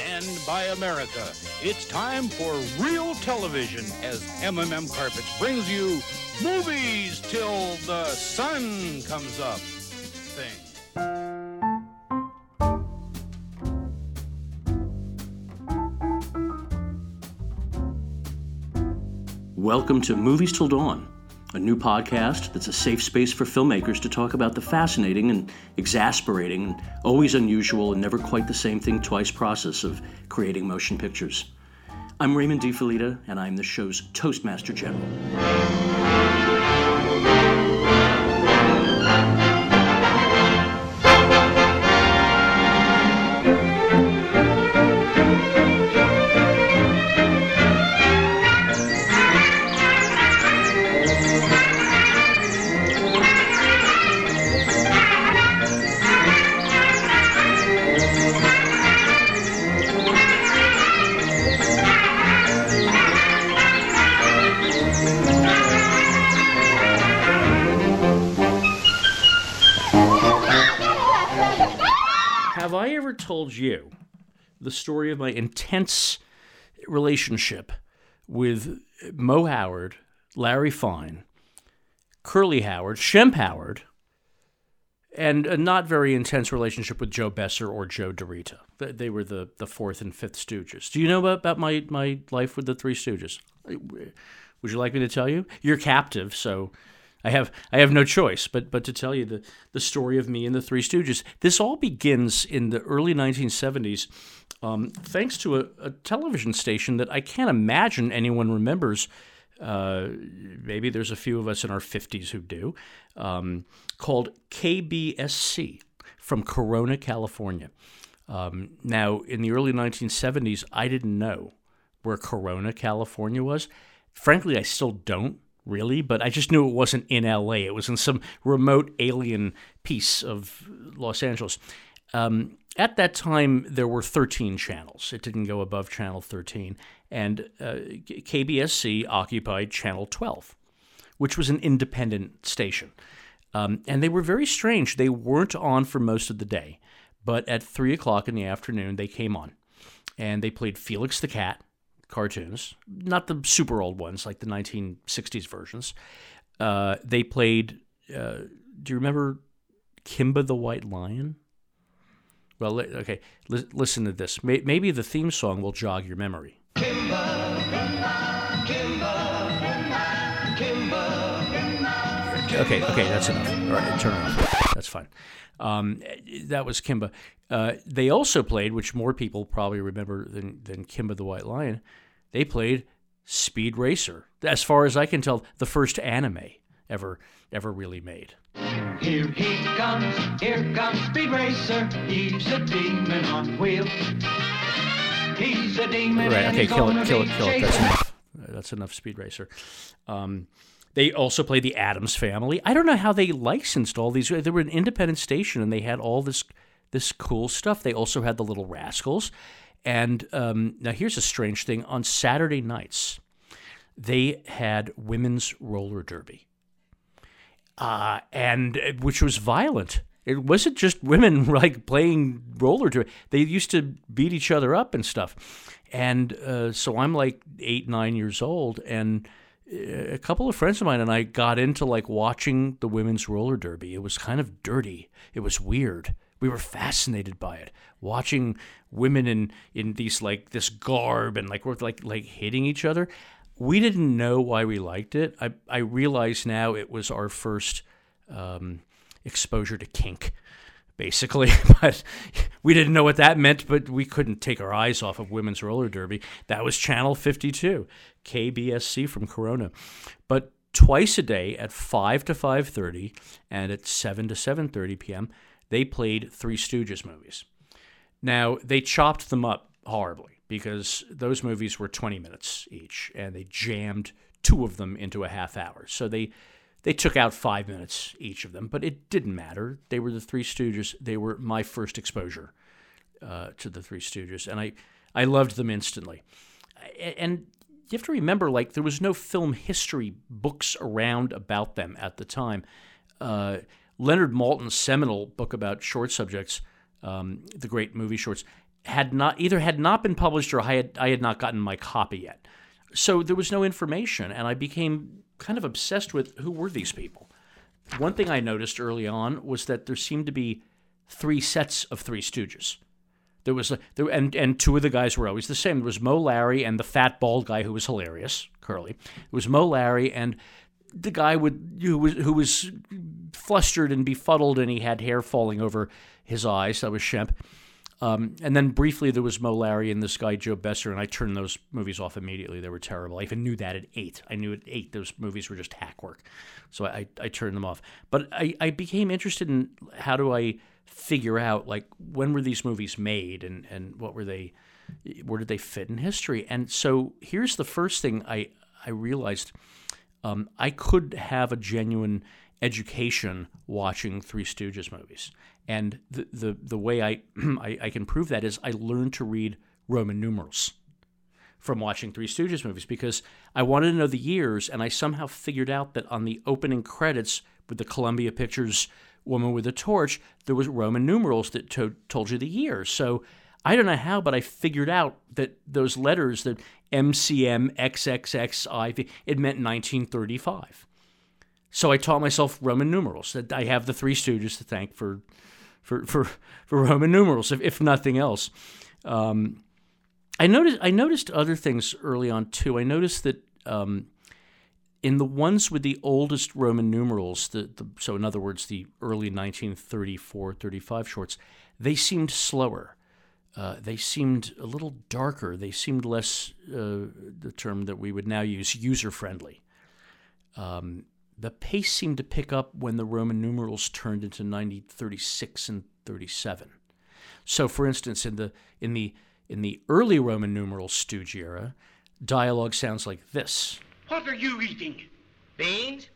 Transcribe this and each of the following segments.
Stand by America. It's time for real television as MMM Carpets brings you movies till the sun comes up. Thing. Welcome to Movies Till Dawn, a new podcast that's a safe space for filmmakers to talk about the fascinating and exasperating and always unusual and never quite the same thing twice process of creating motion pictures. I'm Raymond De Felitta, and I'm the show's Toastmaster General. The story of my intense relationship with Moe Howard, Larry Fine, Curly Howard, Shemp Howard, and a not very intense relationship with Joe Besser or Joe DeRita? They- were the, the fourth and fifth Stooges. Do you know about, about my, my life with the Three Stooges? Would you like me to tell you? You're captive, so I have I have no choice but but to tell you the the story of me and the Three Stooges. This all begins in the early 1970s, um, thanks to a, a television station that I can't imagine anyone remembers. Uh, maybe there's a few of us in our 50s who do, um, called KBSC from Corona, California. Um, now, in the early 1970s, I didn't know where Corona, California was. Frankly, I still don't really, but I just knew it wasn't in LA. It was in some remote alien piece of Los Angeles. Um, at that time, there were 13 channels. It didn't go above channel 13. And uh, KBSC occupied channel 12, which was an independent station. Um, and they were very strange. They weren't on for most of the day, but at 3 o'clock in the afternoon, they came on. And they played Felix the Cat, cartoons, not the super old ones like the 1960s versions. Uh, they played. Uh, do you remember Kimba the White Lion? Well, okay. Li- listen to this. May- maybe the theme song will jog your memory. kimba Okay, okay, that's enough. All right, turn it off. That's fine. Um, that was Kimba. Uh, they also played, which more people probably remember than, than Kimba the White Lion, they played Speed Racer. As far as I can tell, the first anime ever ever really made. Here he comes, here comes Speed Racer. He's a demon on wheels. He's a demon. Right. Okay. Kill it. Kill it. Kill it. That's enough. That's enough. Speed Racer. Um, they also played the Addams Family. I don't know how they licensed all these. They were an independent station, and they had all this this cool stuff. They also had the Little Rascals. And um, now here's a strange thing: on Saturday nights, they had women's roller derby, uh, and which was violent. It wasn't just women like playing roller derby. They used to beat each other up and stuff. And uh, so I'm like eight, nine years old, and uh, a couple of friends of mine and I got into like watching the women's roller derby. It was kind of dirty. It was weird. We were fascinated by it, watching women in in these like this garb and like we're like like hitting each other. We didn't know why we liked it. I I realize now it was our first um, exposure to kink, basically. but we didn't know what that meant. But we couldn't take our eyes off of women's roller derby. That was Channel 52, KBSC from Corona. But twice a day at 5 to 5:30 and at 7 to 7:30 p.m. they played Three Stooges movies. Now, they chopped them up horribly because those movies were 20 minutes each and they jammed two of them into a half hour. So they they took out 5 minutes each of them, but it didn't matter. They were the Three Stooges. They were my first exposure uh, to the Three Stooges and I I loved them instantly. And you have to remember, like, there was no film history books around about them at the time. Uh, Leonard Maltin's seminal book about short subjects, um, the great movie shorts, had not either had not been published or I had I had not gotten my copy yet. So there was no information, and I became kind of obsessed with who were these people. One thing I noticed early on was that there seemed to be three sets of Three Stooges. There was there, and and two of the guys were always the same. There was Moe Larry and the fat bald guy who was hilarious, Curly. It was Moe Larry and the guy with who was who was flustered and befuddled and he had hair falling over his eyes. That was Shemp. Um, and then briefly there was Moe Larry and this guy Joe Besser, and I turned those movies off immediately. They were terrible. I even knew that at eight. I knew at eight those movies were just hack work, so I, I turned them off. But I, I became interested in how do I figure out like when were these movies made and and what were they, where did they fit in history? And so here's the first thing I I realized. Um, I could have a genuine education watching Three Stooges movies. And the, the, the way I, I, I can prove that is I learned to read Roman numerals from watching Three Stooges movies because I wanted to know the years, and I somehow figured out that on the opening credits with the Columbia Pictures Woman with a Torch, there was Roman numerals that to- told you the years. So I don't know how, but I figured out that those letters, that MCM, XXXIV, it meant 1935. So I taught myself Roman numerals. That I have the Three Stooges to thank for for for, for Roman numerals, if, if nothing else. Um, I noticed I noticed other things early on too. I noticed that um, in the ones with the oldest Roman numerals, the, the, so in other words, the early 1934, 35 shorts, they seemed slower. Uh, they seemed a little darker. They seemed less, uh, the term that we would now use, user friendly. Um, the pace seemed to pick up when the Roman numerals turned into 1936 and 37. So, for instance, in the in the in the early Roman numeral stooge era, dialogue sounds like this. What are you eating? Beans?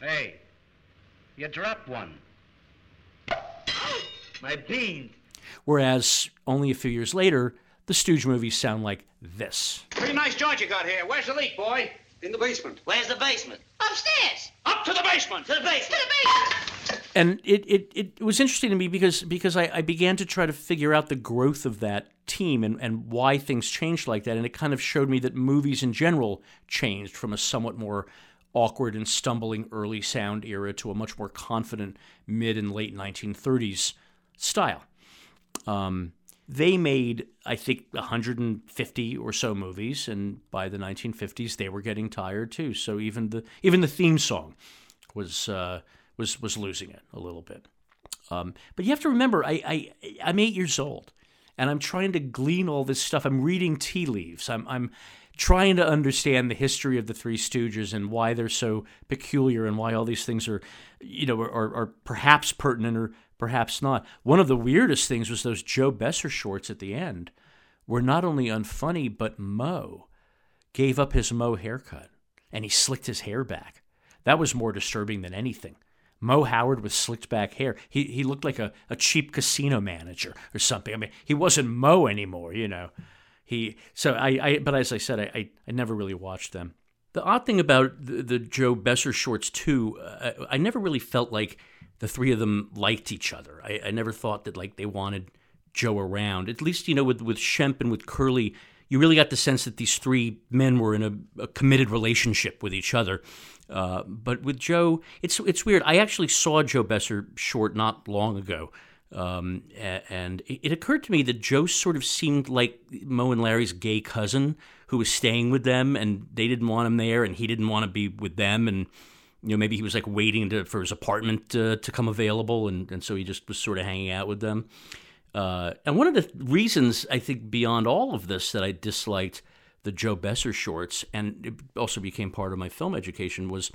Hey, you dropped one. My beans. Whereas only a few years later, the Stooge movies sound like this. Pretty nice joint you got here. Where's the leak, boy? In the basement. Where's the basement? Upstairs. Up to the basement. To the basement. To the basement. And it, it, it was interesting to me because because I, I began to try to figure out the growth of that team and, and why things changed like that. And it kind of showed me that movies in general changed from a somewhat more awkward and stumbling early sound era to a much more confident mid and late 1930s style. Um, they made, I think, 150 or so movies, and by the 1950s, they were getting tired too. So even the even the theme song was uh, was was losing it a little bit. Um, but you have to remember, I, I I'm eight years old, and I'm trying to glean all this stuff. I'm reading tea leaves. I'm I'm trying to understand the history of the Three Stooges and why they're so peculiar and why all these things are, you know, are, are perhaps pertinent or perhaps not. One of the weirdest things was those Joe Besser shorts at the end were not only unfunny, but Moe gave up his Moe haircut and he slicked his hair back. That was more disturbing than anything. Moe Howard with slicked back hair. He, he looked like a, a cheap casino manager or something. I mean, he wasn't Moe anymore, you know. He so I, I but as I said, I, I, I never really watched them. The odd thing about the, the Joe Besser shorts too, uh, I never really felt like the three of them liked each other. I, I never thought that like they wanted Joe around. At least you know with with Shemp and with Curly, you really got the sense that these three men were in a, a committed relationship with each other. Uh, but with Joe, it's it's weird. I actually saw Joe Besser short not long ago. Um, and it occurred to me that Joe sort of seemed like Moe and Larry's gay cousin who was staying with them, and they didn't want him there, and he didn't want to be with them, and you know maybe he was like waiting to, for his apartment uh, to come available and, and so he just was sort of hanging out with them uh, and one of the reasons i think beyond all of this that i disliked the joe besser shorts and it also became part of my film education was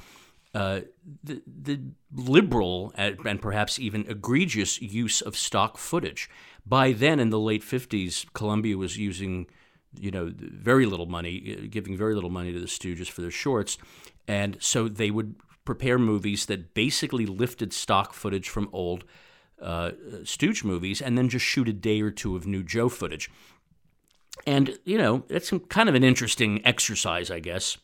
uh, the, the liberal and perhaps even egregious use of stock footage. By then, in the late 50s, Columbia was using you know, very little money, giving very little money to the Stooges for their shorts. And so they would prepare movies that basically lifted stock footage from old uh, Stooge movies and then just shoot a day or two of new Joe footage. And, you know, that's kind of an interesting exercise, I guess.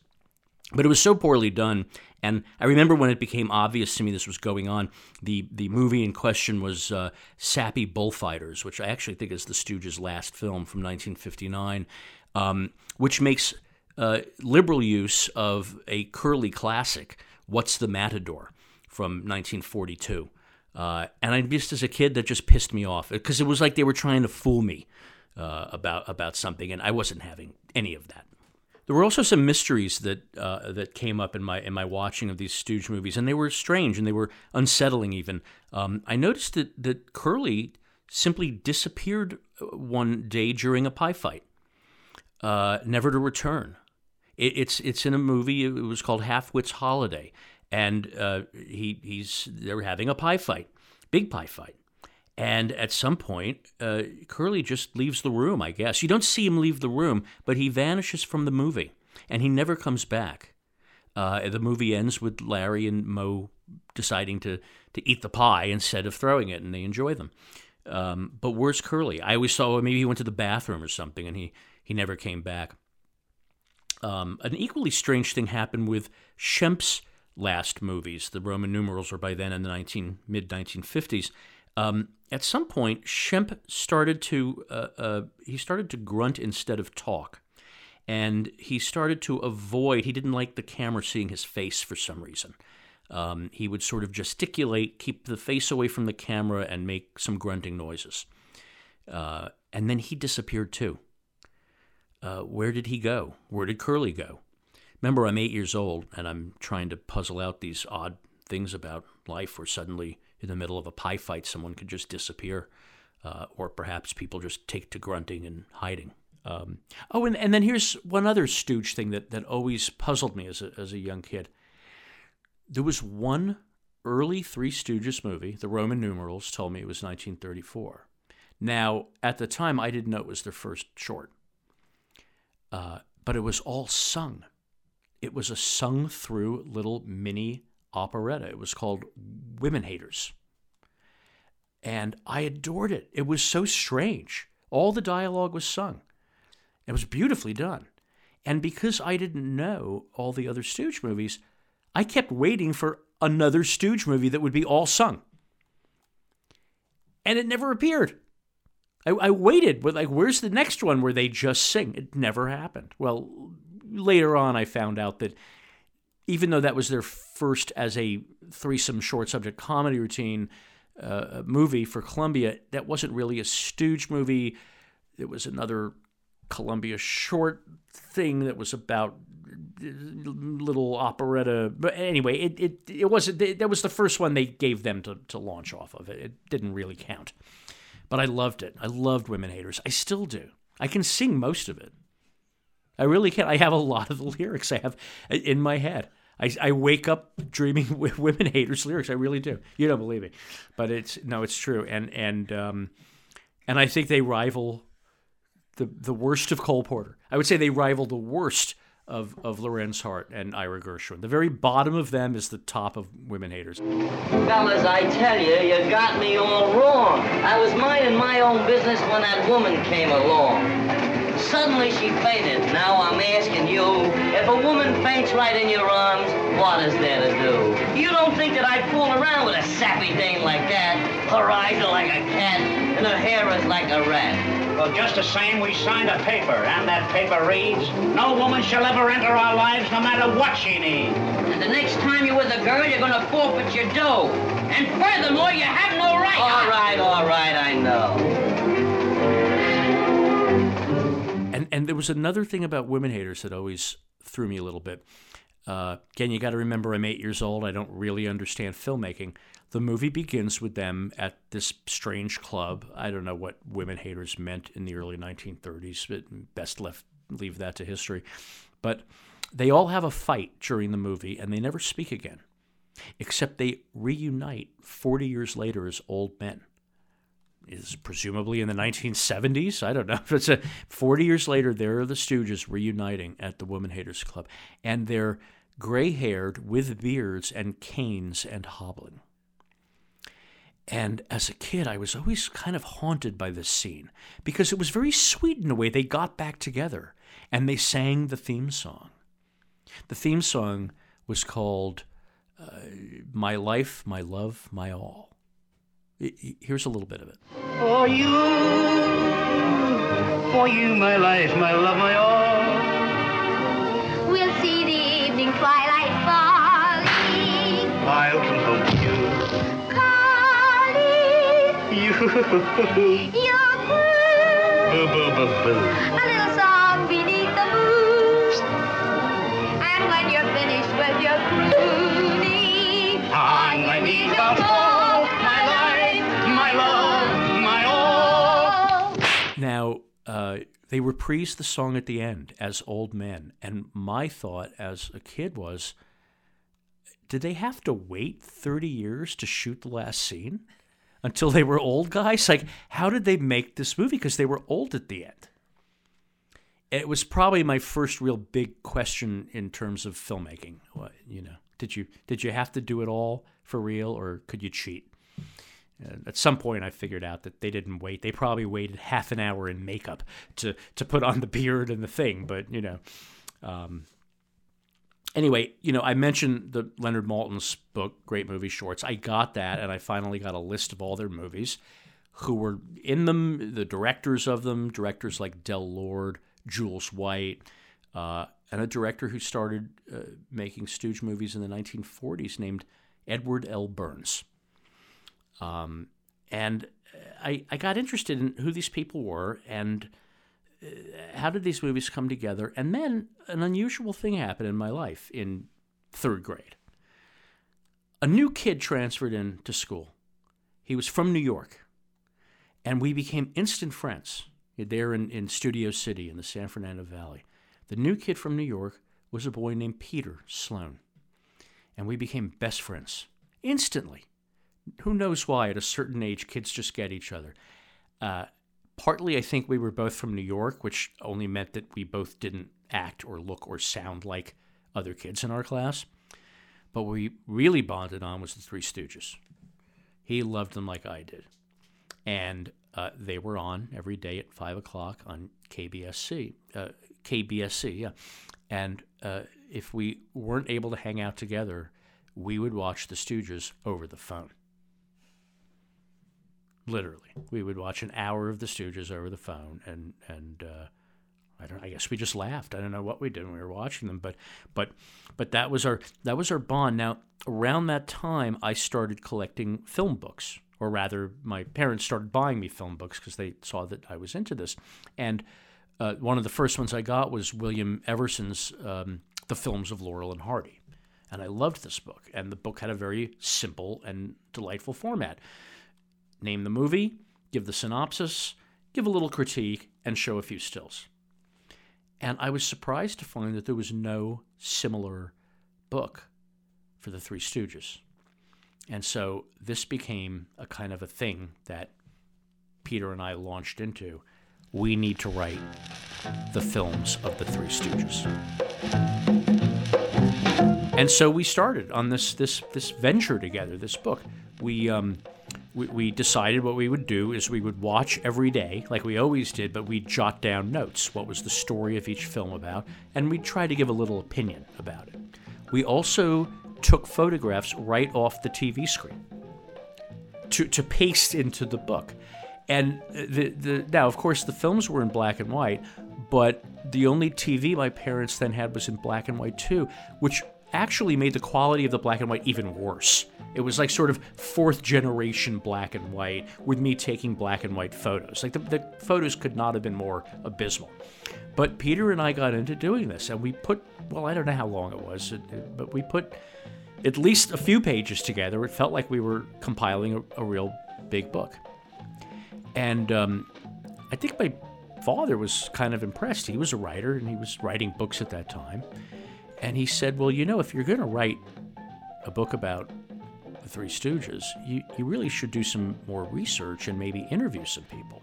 But it was so poorly done And I remember when it became obvious to me this was going on. The the movie in question was uh, Sappy Bullfighters, which I actually think is the Stooges' last film from 1959, um, which makes uh, liberal use of a Curly classic, "What's the Matador," from 1942. Uh, and I just as a kid that just pissed me off because it was like they were trying to fool me uh, about about something, and I wasn't having any of that. There were also some mysteries that uh, that came up in my in my watching of these Stooge movies, and they were strange and they were unsettling. Even um, I noticed that that Curly simply disappeared uh, one day during a pie fight, uh, never to return. It, it's it's in a movie. It was called Half-Wit's Holiday, and uh, he he's they're having a pie fight, big pie fight. And at some point, uh, Curly just leaves the room, I guess. You don't see him leave the room, but he vanishes from the movie and he never comes back. Uh, the movie ends with Larry and Moe deciding to, to eat the pie instead of throwing it, and they enjoy them. Um, but where's Curly? I always saw maybe he went to the bathroom or something, and he, he never came back. Um, an equally strange thing happened with Shemp's last movies. The Roman numerals were by then in the 19, mid 1950s. Um, at some point, Shemp started to uh, uh, he started to grunt instead of talk, and he started to avoid. He didn't like the camera seeing his face for some reason. Um, he would sort of gesticulate, keep the face away from the camera, and make some grunting noises. Uh, and then he disappeared too. Uh, where did he go? Where did Curly go? Remember, I'm eight years old, and I'm trying to puzzle out these odd things about life where suddenly in the middle of a pie fight, someone could just disappear, uh, or perhaps people just take to grunting and hiding. Um, oh, and, and then here's one other stooge thing that, that always puzzled me as a, as a young kid. There was one early Three Stooges movie, the Roman numerals told me it was 1934. Now, at the time, I didn't know it was their first short, uh, but it was all sung. It was a sung through little mini operetta. It was called Women Haters. And I adored it. It was so strange. All the dialogue was sung. It was beautifully done. And because I didn't know all the other Stooge movies, I kept waiting for another Stooge movie that would be all sung. And it never appeared. I, I waited, but like, where's the next one where they just sing? It never happened. Well, later on, I found out that even though that was their first as a threesome short subject comedy routine uh, movie for Columbia, that wasn't really a Stooge movie. It was another Columbia short thing that was about little operetta. But anyway, it it, it wasn't. That was the first one they gave them to, to launch off of. It, it didn't really count. But I loved it. I loved Women Haters. I still do. I can sing most of it. I really can. I have a lot of the lyrics I have in my head. I, I wake up dreaming with women haters lyrics. I really do. You don't believe me, but it's no, it's true. And and um, and I think they rival the the worst of Cole Porter. I would say they rival the worst of of Lorenz Hart and Ira Gershwin. The very bottom of them is the top of women haters. Fellas, I tell you, you got me all wrong. I was minding my own business when that woman came along. Suddenly she fainted. Now I'm asking you, if a woman faints right in your arms, what is there to do? You don't think that I'd fool around with a sappy dame like that? Her eyes are like a cat, and her hair is like a rat. Well, just the same, we signed a paper, and that paper reads, No woman shall ever enter our lives no matter what she needs. And the next time you're with a girl, you're gonna forfeit your dough. And furthermore, you have no right. All right, all right, I know. And and there was another thing about women haters that always threw me a little bit. Uh, again, you got to remember I'm eight years old. I don't really understand filmmaking. The movie begins with them at this strange club. I don't know what women haters meant in the early 1930s, but best left leave that to history. But they all have a fight during the movie, and they never speak again, except they reunite 40 years later as old men is presumably in the 1970s. I don't know. It's a 40 years later. There are the Stooges reuniting at the Woman Haters Club, and they're gray-haired with beards and canes and hobbling. And as a kid, I was always kind of haunted by this scene because it was very sweet in a way. They got back together and they sang the theme song. The theme song was called uh, my life, my love, my all. Here's a little bit of it. For you, for you, my life, my love, my all. Boo, boo, boo, boo. A little song beneath the moon. And when you're finished with your crooning, my life, my love, my all. Now, uh, they reprised the song at the end as old men. And my thought as a kid was did they have to wait 30 years to shoot the last scene until they were old guys? Like, how did they make this movie? Because they were old at the end. It was probably my first real big question in terms of filmmaking. What, you know, did you did you have to do it all for real, or could you cheat? And at some point, I figured out that they didn't wait. They probably waited half an hour in makeup to to put on the beard and the thing. But you know, um, anyway, you know, I mentioned the Leonard Maltin's book, Great Movie Shorts. I got that, and I finally got a list of all their movies, who were in them, the directors of them, directors like Del Lord, Jules White, uh, and a director who started uh, making stooge movies in the 1940s named Edward L. Bernds. Um, and I, I got interested in who these people were and how did these movies come together. And then an unusual thing happened in my life in third grade. A new kid transferred in to school. He was from New York, and we became instant friends there in, in Studio City in the San Fernando Valley. The new kid from New York was a boy named Peter Sloan, and we became best friends instantly who knows why at a certain age kids just get each other uh, partly i think we were both from new york which only meant that we both didn't act or look or sound like other kids in our class. But what we really bonded on was the three stooges. He loved them like i did. And uh, they were on every day at 5 o'clock on kbsc uh, kbsc yeah. And uh, if we weren't able to hang out together we would watch the stooges over the phone literally. We would watch an hour of the stooges over the phone and and uh, I don't I guess we just laughed. I don't know what we did when we were watching them but but but that was our that was our bond. Now around that time I started collecting film books or rather my parents started buying me film books because they saw that I was into this. And uh, one of the first ones I got was William Everson's um, The Films of Laurel and Hardy. And I loved this book and the book had a very simple and delightful format name the movie, give the synopsis, give a little critique, and show a few stills. And I was surprised to find that there was no similar book for the Three Stooges. And so this became a kind of a thing that Peter and I launched into. We need to write the films of the Three Stooges. And so we started on this this this venture together, this book. We um, we, we decided what we would do is we would watch every day, like we always did, but we'd jot down notes. What was the story of each film about? And we'd try to give a little opinion about it. We also took photographs right off the TV screen to, to paste into the book. And the, the now, of course, the films were in black and white, but the only TV my parents then had was in black and white too, which actually made the quality of the black and white even worse. It was like sort of fourth generation black and white with me taking black and white photos. Like the, the photos could not have been more abysmal. But Peter and I got into doing this, and we put, well, I don't know how long it was, but we put at least a few pages together. It felt like we were compiling a, a real big book. And um, I think my father was kind of impressed. He was a writer and he was writing books at that time. And he said, Well, you know, if you're going to write a book about the Three Stooges, you, you really should do some more research and maybe interview some people.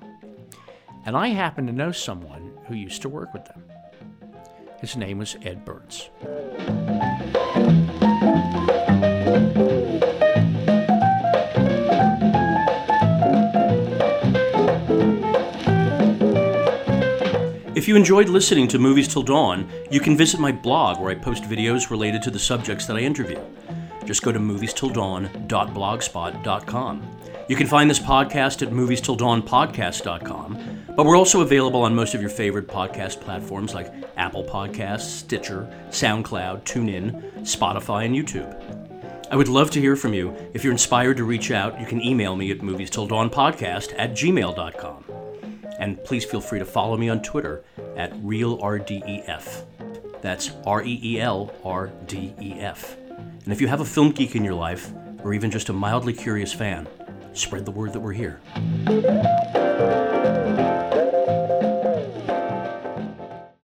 And I happen to know someone who used to work with them. His name was Ed Bernds. If you enjoyed listening to Movies Till Dawn, you can visit my blog where I post videos related to the subjects that I interview. just go to movies-till-dawn.blogspot.com. You can find this podcast at movies-till-dawn-podcast.com, but we're also available on most of your favorite podcast platforms like Apple Podcasts, Stitcher, SoundCloud, TuneIn, Spotify, and YouTube. I would love to hear from you. If you're inspired to reach out, you can email me at moviestilldawnpodcast at gmail.com. And please feel free to follow me on Twitter at ReelRDEF. That's R E E L R D E F. And if you have a film geek in your life, or even just a mildly curious fan, spread the word that we're here.